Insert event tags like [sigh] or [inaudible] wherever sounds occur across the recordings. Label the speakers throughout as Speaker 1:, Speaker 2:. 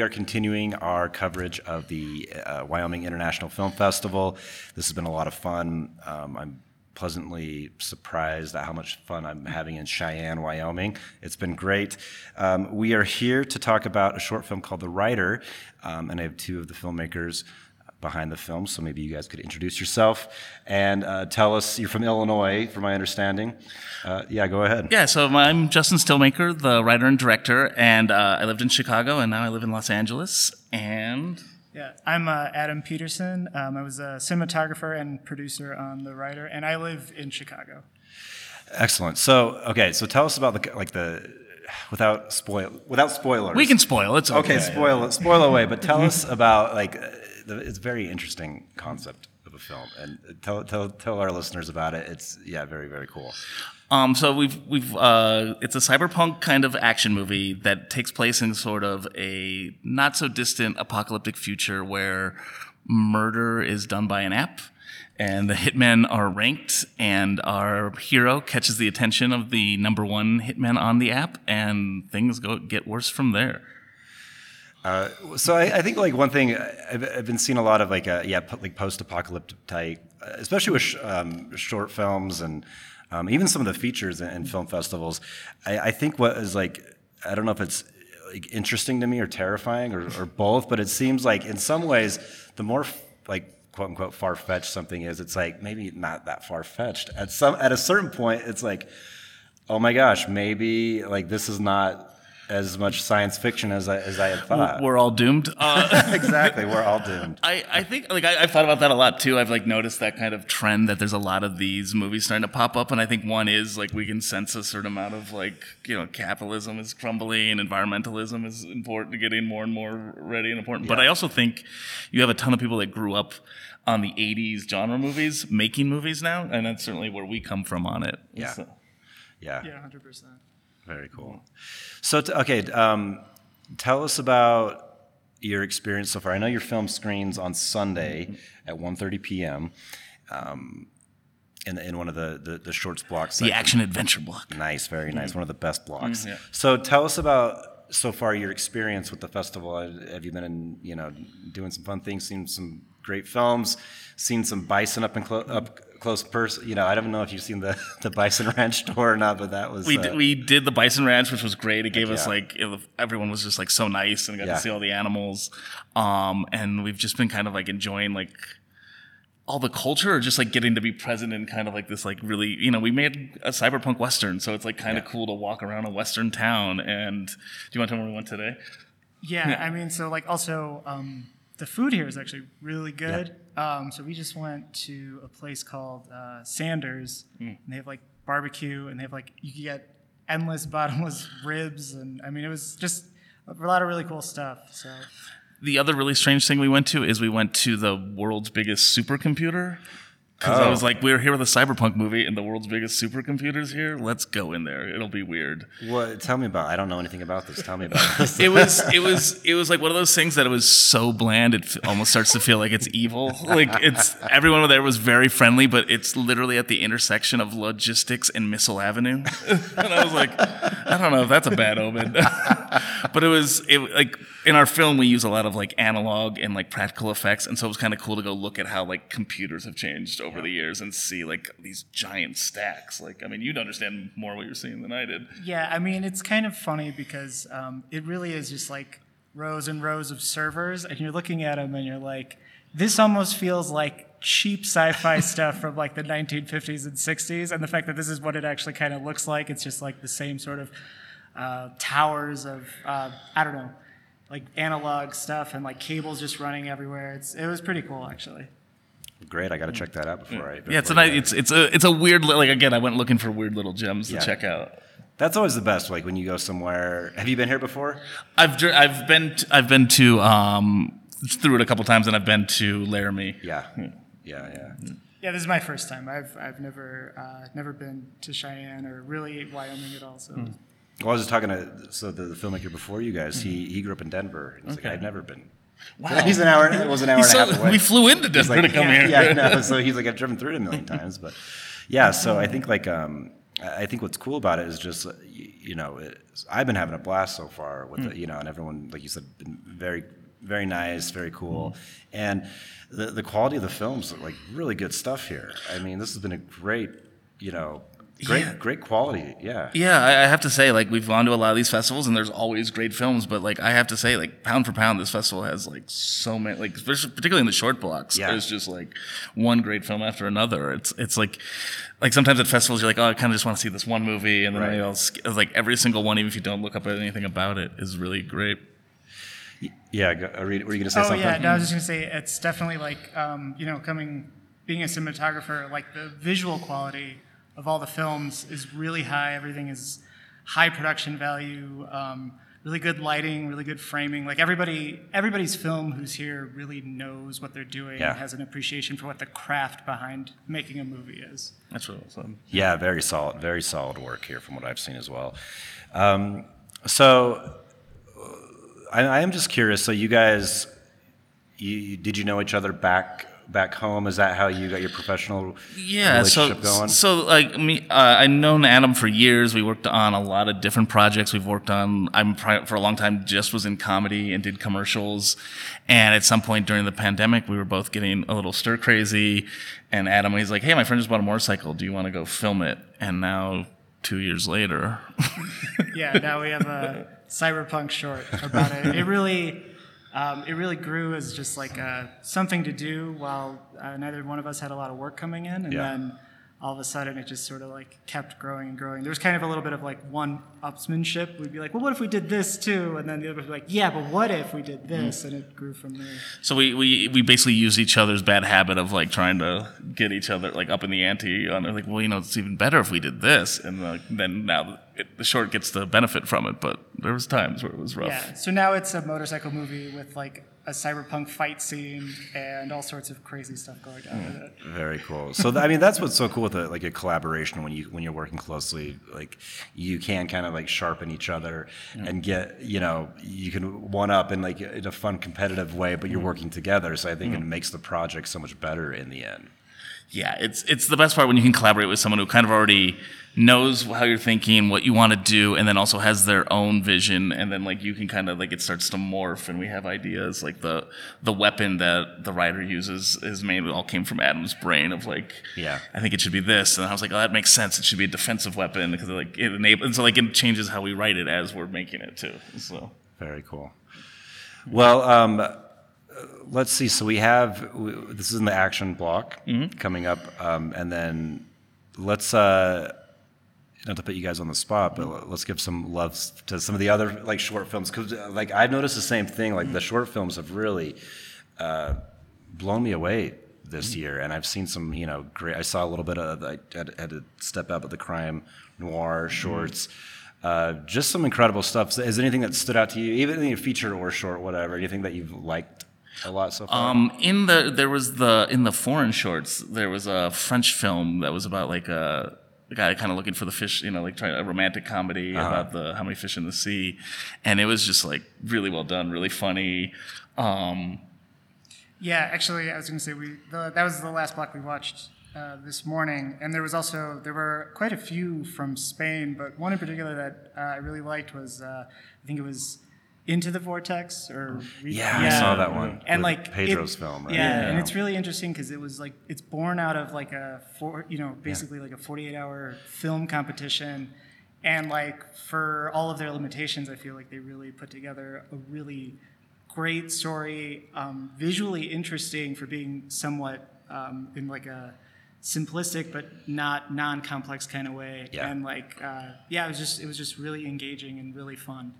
Speaker 1: we are continuing our coverage of the uh, Wyoming International Film Festival. This has been a lot of fun. Um, I'm pleasantly surprised at how much fun I'm having in Cheyenne, Wyoming. It's been great. Um, we are here to talk about a short film called The Rider, um, and I have two of the filmmakers behind the film, so maybe you guys could introduce yourself and uh, tell us. You're from Illinois, from my understanding. Uh, yeah, go ahead.
Speaker 2: Yeah, so I'm Justin Stillmaker, the writer and director, and uh, I lived in Chicago, and now I live in Los Angeles. And
Speaker 3: Yeah, I'm uh, Adam Peterson. Um, I was a cinematographer and producer on The Rider, and I live in Chicago.
Speaker 1: Excellent. So, okay, so tell us about the like the without spoil without spoilers.
Speaker 2: we can spoil. It's okay.
Speaker 1: Okay, spoil spoil away, but tell us [laughs] about like uh, the, it's a very interesting concept of a film, and tell tell tell our listeners about it. It's yeah, very very cool.
Speaker 2: Um, so we've we've uh, it's a cyberpunk kind of action movie that takes place in sort of a not so distant apocalyptic future where murder is done by an app and the hitmen are ranked and our hero catches the attention of the number one hitman on the app and things go get worse from there
Speaker 1: So I, I think like one thing I've, I've been seeing a lot of like uh, yeah like post-apocalyptic type, uh, especially with sh- um, short films and um, even some of the features in, in film festivals. I, I think what is like I don't know if it's like interesting to me or terrifying or, or both, but it seems like in some ways the more like quote unquote far fetched something is, it's like maybe not that far fetched. At some at a certain point, it's like oh my gosh, maybe like this is not as much science fiction as I, as I had thought.
Speaker 2: we're all doomed uh, [laughs]
Speaker 1: exactly, we're all doomed.
Speaker 2: I, I think like I, I've thought about that a lot too. I've like noticed that kind of trend that there's a lot of these movies starting to pop up, and I think one is like we can sense a certain amount of like you know capitalism is crumbling, environmentalism is important, getting more and more ready and important. But I also think you have a ton of people that grew up on the '80s genre movies making movies now, and that's certainly where we come from on it.
Speaker 1: Yeah.
Speaker 2: So-
Speaker 1: Yeah,
Speaker 3: Yeah, 100%.
Speaker 1: Very cool. So, t- okay, um, tell us about your experience so far. I know your film screens on Sunday at 1.30 p.m. Um, in, in one of the, the, the shorts blocks.
Speaker 2: the action adventure block.
Speaker 1: Nice, very nice. One of the best blocks.
Speaker 2: yeah.
Speaker 1: So tell us about so far your experience with the festival. Have have you been in, you know, doing some fun things, seen some great films, seen some bison up and clo- up close person? You know, I don't know if you've seen the, [laughs] the Bison Ranch tour or not, but that was
Speaker 2: We,
Speaker 1: uh,
Speaker 2: did, we did the Bison Ranch, which was great. It gave us like it, everyone was just like so nice and got
Speaker 1: Yeah.
Speaker 2: to see all the animals. Um, and we've just been kind of like enjoying like all the culture, or just like getting to be present in kind of like this like really you know we made a cyberpunk western, so it's like kind of cool to walk around a western town. And do you want to tell me where we went today?
Speaker 3: Yeah, I mean, so like also um, the food here is actually really good. Um, so we just went to a place called uh, Sanders, and they have like barbecue, and they have like you can get endless [laughs] bottomless ribs, and I mean it was just a lot of really cool stuff. So
Speaker 2: The other really strange thing we went to is we went to the world's biggest supercomputer. Because I
Speaker 1: Oh.
Speaker 2: was like, we're here with a cyberpunk movie, and the world's biggest supercomputer's here. Let's go in there. It'll be weird.
Speaker 1: What? Tell me about. I don't know anything about this. Tell me about this.
Speaker 2: It was, [laughs] it was, it was like one of those things that it was so bland, it f- almost starts to feel like it's evil. [laughs] Like it's everyone there was very friendly, but it's literally at the intersection of logistics and Missile Avenue. [laughs] and I was like, I don't know if that's a bad omen. [laughs] but it was it like in our film we use a lot of like analog and like practical effects, and so it was kind of cool to go look at how like computers have changed over the years and see like these giant stacks. Like I mean, you'd understand more what you're seeing than I did.
Speaker 3: yeah, I mean it's kind of funny because um, it really is just like rows and rows of servers, and you're looking at them and you're like, this almost feels like cheap sci-fi [laughs] stuff from like the 1950s and 60s, and the fact that this is what it actually kind of looks like, it's just like the same sort of uh, towers of uh, I don't know, like analog stuff and like cables just running everywhere. It's it was pretty cool actually.
Speaker 1: Great. I got to check that out before I.
Speaker 2: Yeah, it's a nice, it's it's a it's a weird li- like again I went looking for weird little gems
Speaker 1: Yeah.
Speaker 2: to check out.
Speaker 1: That's always the best. Like when you go somewhere. Have you been here before?
Speaker 2: I've dr- I've been t- I've been to um through it a couple times and I've been to Laramie.
Speaker 1: Yeah. Yeah. Yeah.
Speaker 3: Yeah, this is my first time. I've I've never uh, never been to Cheyenne or really Wyoming at all. So
Speaker 1: Well, I was just talking to so the, the filmmaker before you guys. He he grew up in Denver. And he's
Speaker 2: Okay.
Speaker 1: like, I've never been.
Speaker 2: Wow.
Speaker 1: He's an hour. It was an hour and a half away.
Speaker 2: we flew into Denver
Speaker 1: like,
Speaker 2: to come
Speaker 1: yeah,
Speaker 2: here.
Speaker 1: Yeah, know. So he's like, I've driven through it a million times, but yeah. So I think like um, I think what's cool about it is just uh, you, you know it's, I've been having a blast so far with it, you know, and everyone like you said, been very very nice, very cool, and the the quality of the films like really good stuff here. I mean, this has been a great you know great
Speaker 2: Yeah.
Speaker 1: great quality. Yeah.
Speaker 2: Yeah, I, I have to say, like we've gone to a lot of these festivals, and there's always great films. But like I have to say, like pound for pound, this festival has like so many, like particularly in the short blocks.
Speaker 1: Yeah.
Speaker 2: There's just like one great film after another. It's it's like like sometimes at festivals you're like, oh, I kind of just want to see this one movie, and then
Speaker 1: Right.
Speaker 2: they all sk- like every single one, even if you don't look up at anything about it, is really great.
Speaker 1: Yeah. Go, are you, were you gonna say something?
Speaker 3: Oh
Speaker 1: something?
Speaker 3: yeah, no, I was just gonna say it's definitely like um, you know coming being a cinematographer, like the visual quality of all the films is really high. Everything is high production value, um, really good lighting, really good framing. Like everybody, everybody's film who's here really knows what they're doing,
Speaker 1: Yeah.
Speaker 3: and has an appreciation for what the craft behind making a movie is.
Speaker 2: That's really awesome.
Speaker 1: Yeah, very solid, very solid work here from what I've seen as well. Um, so uh, I, I am just curious. So you guys, you, you- did you know each other back back home? Is that how you got your professional
Speaker 2: yeah so
Speaker 1: relationship going?
Speaker 2: so like me uh, i've known adam for years we worked on a lot of different projects we've worked on i'm for a long time just was in comedy and did commercials and at some point during the pandemic we were both getting a little stir crazy and adam he's like hey my friend just bought a motorcycle do you want to go film it and now two years later [laughs]
Speaker 3: yeah, now we have a cyberpunk short about it. It really, um, it really grew as just like uh, something to do while uh, neither one of us had a lot of work coming in, and
Speaker 1: Yeah.
Speaker 3: then all of a sudden it just sort of like kept growing and growing. There was kind of a little bit of like one upsmanship. We'd be like, well, what if we did this too? And then the other would be like, yeah, but what if we did this? And it grew from there.
Speaker 2: So we, we, we basically use each other's bad habit of like trying to get each other like up in the ante on they're like, well, you know, it's even better if we did this. And like, then now it, the short gets the benefit from it, but there was times where it was rough.
Speaker 3: Yeah. So now it's a motorcycle movie with like a cyberpunk fight scene and all sorts of crazy stuff going on with it. Mm.
Speaker 1: Very cool. So th- I mean, that's what's so cool with a, like a collaboration when you when you're working closely. Like you can kind of like sharpen each other and get you know you can one up in like in a fun competitive way, but you're mm-hmm. working together. So I think mm-hmm. it makes the project so much better in the end.
Speaker 2: Yeah, it's it's the best part when you can collaborate with someone who kind of already knows how you're thinking, what you want to do, and then also has their own vision, and then like you can kind of like it starts to morph, and we have ideas. Like the the weapon that the Rider uses is mainly all came from Adam's brain of like,
Speaker 1: Yeah.
Speaker 2: I think it should be this, and I was like, oh, that makes sense. It should be a defensive weapon because like it enables, and so like it changes how we write it as we're making it too. So.
Speaker 1: Very cool. Well, um, let's see. So we have this is in the action block coming up, um, and then let's uh, not to put you guys on the spot, but let's give some love to some of the other like short films because like I've noticed the same thing. Like the short films have really uh, blown me away this year, and I've seen some you know great. I saw a little bit of I had, had to step up at the crime noir shorts. Uh, just some incredible stuff. Is there anything that stood out to you, even in a feature or short, whatever? Anything that you've liked a lot so far?
Speaker 2: Um, in the there was the in the foreign shorts there was a French film that was about like a, a guy kind of looking for the fish, you know, like trying a romantic comedy about the how many fish in the sea, and it was just like really well done, really funny. Um,
Speaker 3: Yeah, actually, I was going to say we the, that was the last block we watched uh, this morning, and there was also there were quite a few from Spain, but one in particular that uh, I really liked was uh, I think it was Into the Vortex or
Speaker 1: yeah, I saw that one.
Speaker 3: and like
Speaker 1: Pedro's
Speaker 3: it-
Speaker 1: film, right?
Speaker 3: Yeah, and it's really interesting because it was like it's born out of like a four, you know, basically like a 48 hour film competition, and like for all of their limitations, I feel like they really put together a really great story, um, visually interesting for being somewhat um, in like a simplistic but not non-complex kind of way,
Speaker 1: Yeah.
Speaker 3: and like uh, yeah, it was just it was just really engaging and really fun.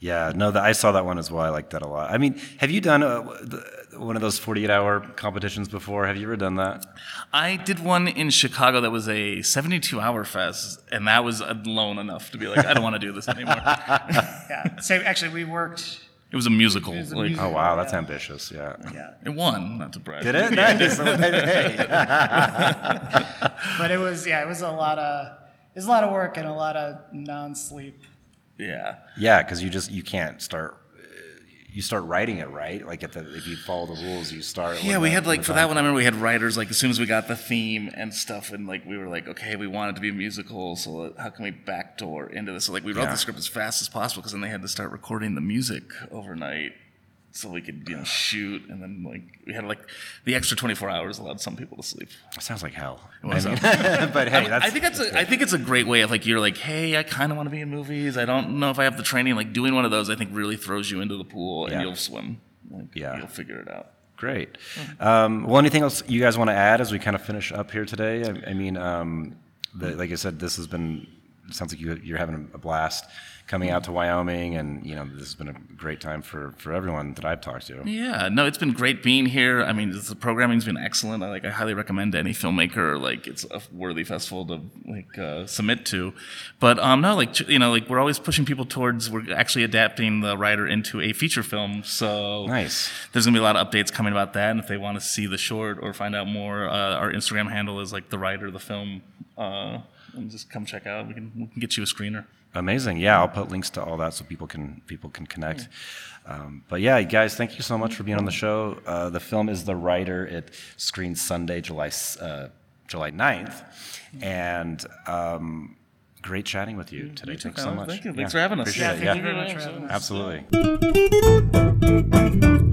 Speaker 1: Yeah, no, the, I saw that one as well. I liked that a lot. I mean, have you done uh the, one of those 48 hour competitions before? Have you ever done that?
Speaker 2: I did one in Chicago that was a 72 hour fest, and that was alone enough to be like, I don't want to do this anymore. [laughs]
Speaker 3: Yeah, so actually we worked.
Speaker 2: It was a musical.
Speaker 3: was a
Speaker 2: like,
Speaker 3: musical.
Speaker 1: Oh, wow, that's
Speaker 3: Yeah.
Speaker 1: ambitious. Yeah.
Speaker 3: Yeah.
Speaker 2: It won, not to brag.
Speaker 1: Did it? Nice. Hey. [laughs]
Speaker 3: but it was yeah, it was a lot of it was a lot of work and a lot of non-sleep.
Speaker 2: Yeah.
Speaker 1: Yeah, because you just you can't start. you start writing it right. Like at the if you follow the rules, you start.
Speaker 2: Yeah, we
Speaker 1: the-
Speaker 2: had like for that one. I remember we had writers like as soon as we got the theme and stuff, and like we were like, okay, we want it to be a musical, so how can we backdoor into this? So like we wrote
Speaker 1: Yeah.
Speaker 2: the script as fast as possible because then they had to start recording the music overnight, so we could you know shoot, and then like we had like the extra twenty four hours allowed some people to sleep.
Speaker 1: It sounds like hell. I mean, [laughs] but hey, that's
Speaker 2: I think that's a, I think it's a great way of like you're like, hey, I kind of want to be in movies. I don't know if I have the training. Like doing one of those, I think really throws you into the pool and
Speaker 1: Yeah.
Speaker 2: you'll swim. Like,
Speaker 1: Yeah.
Speaker 2: you'll figure it out.
Speaker 1: Great. Um, well, anything else you guys want to add as we kind of finish up here today? I, I mean, um, the, like I said, this has been. Sounds like you, you're having a blast coming out to Wyoming, and you know this has been a great time for for everyone that I've talked to.
Speaker 2: Yeah, no, it's been great being here. I mean, the programming's been excellent. I like, I highly recommend to any filmmaker. Like, it's a worthy festival to like uh, submit to. But um, no, like you know, like we're always pushing people towards. We're actually adapting the Rider into a feature film. So
Speaker 1: Nice.
Speaker 2: There's gonna be a lot of updates coming about that. And if they want to see the short or find out more, uh, our Instagram handle is like the rider, the film. Uh, and just come check out. We can we can get you a screener.
Speaker 1: Amazing. Yeah, I'll put links to all that so people can people can connect. Um, but yeah, guys, thank you so much for being on the show. Uh, the film is The Rider. It screens Sunday, July uh, July 9th. And um, great chatting with you today.
Speaker 2: too,
Speaker 1: Thanks so much.
Speaker 2: Thank you.
Speaker 1: Yeah,
Speaker 2: Thanks for having us.
Speaker 1: appreciate
Speaker 3: Yeah,
Speaker 1: it.
Speaker 3: thank you very much for having us.
Speaker 1: Absolutely.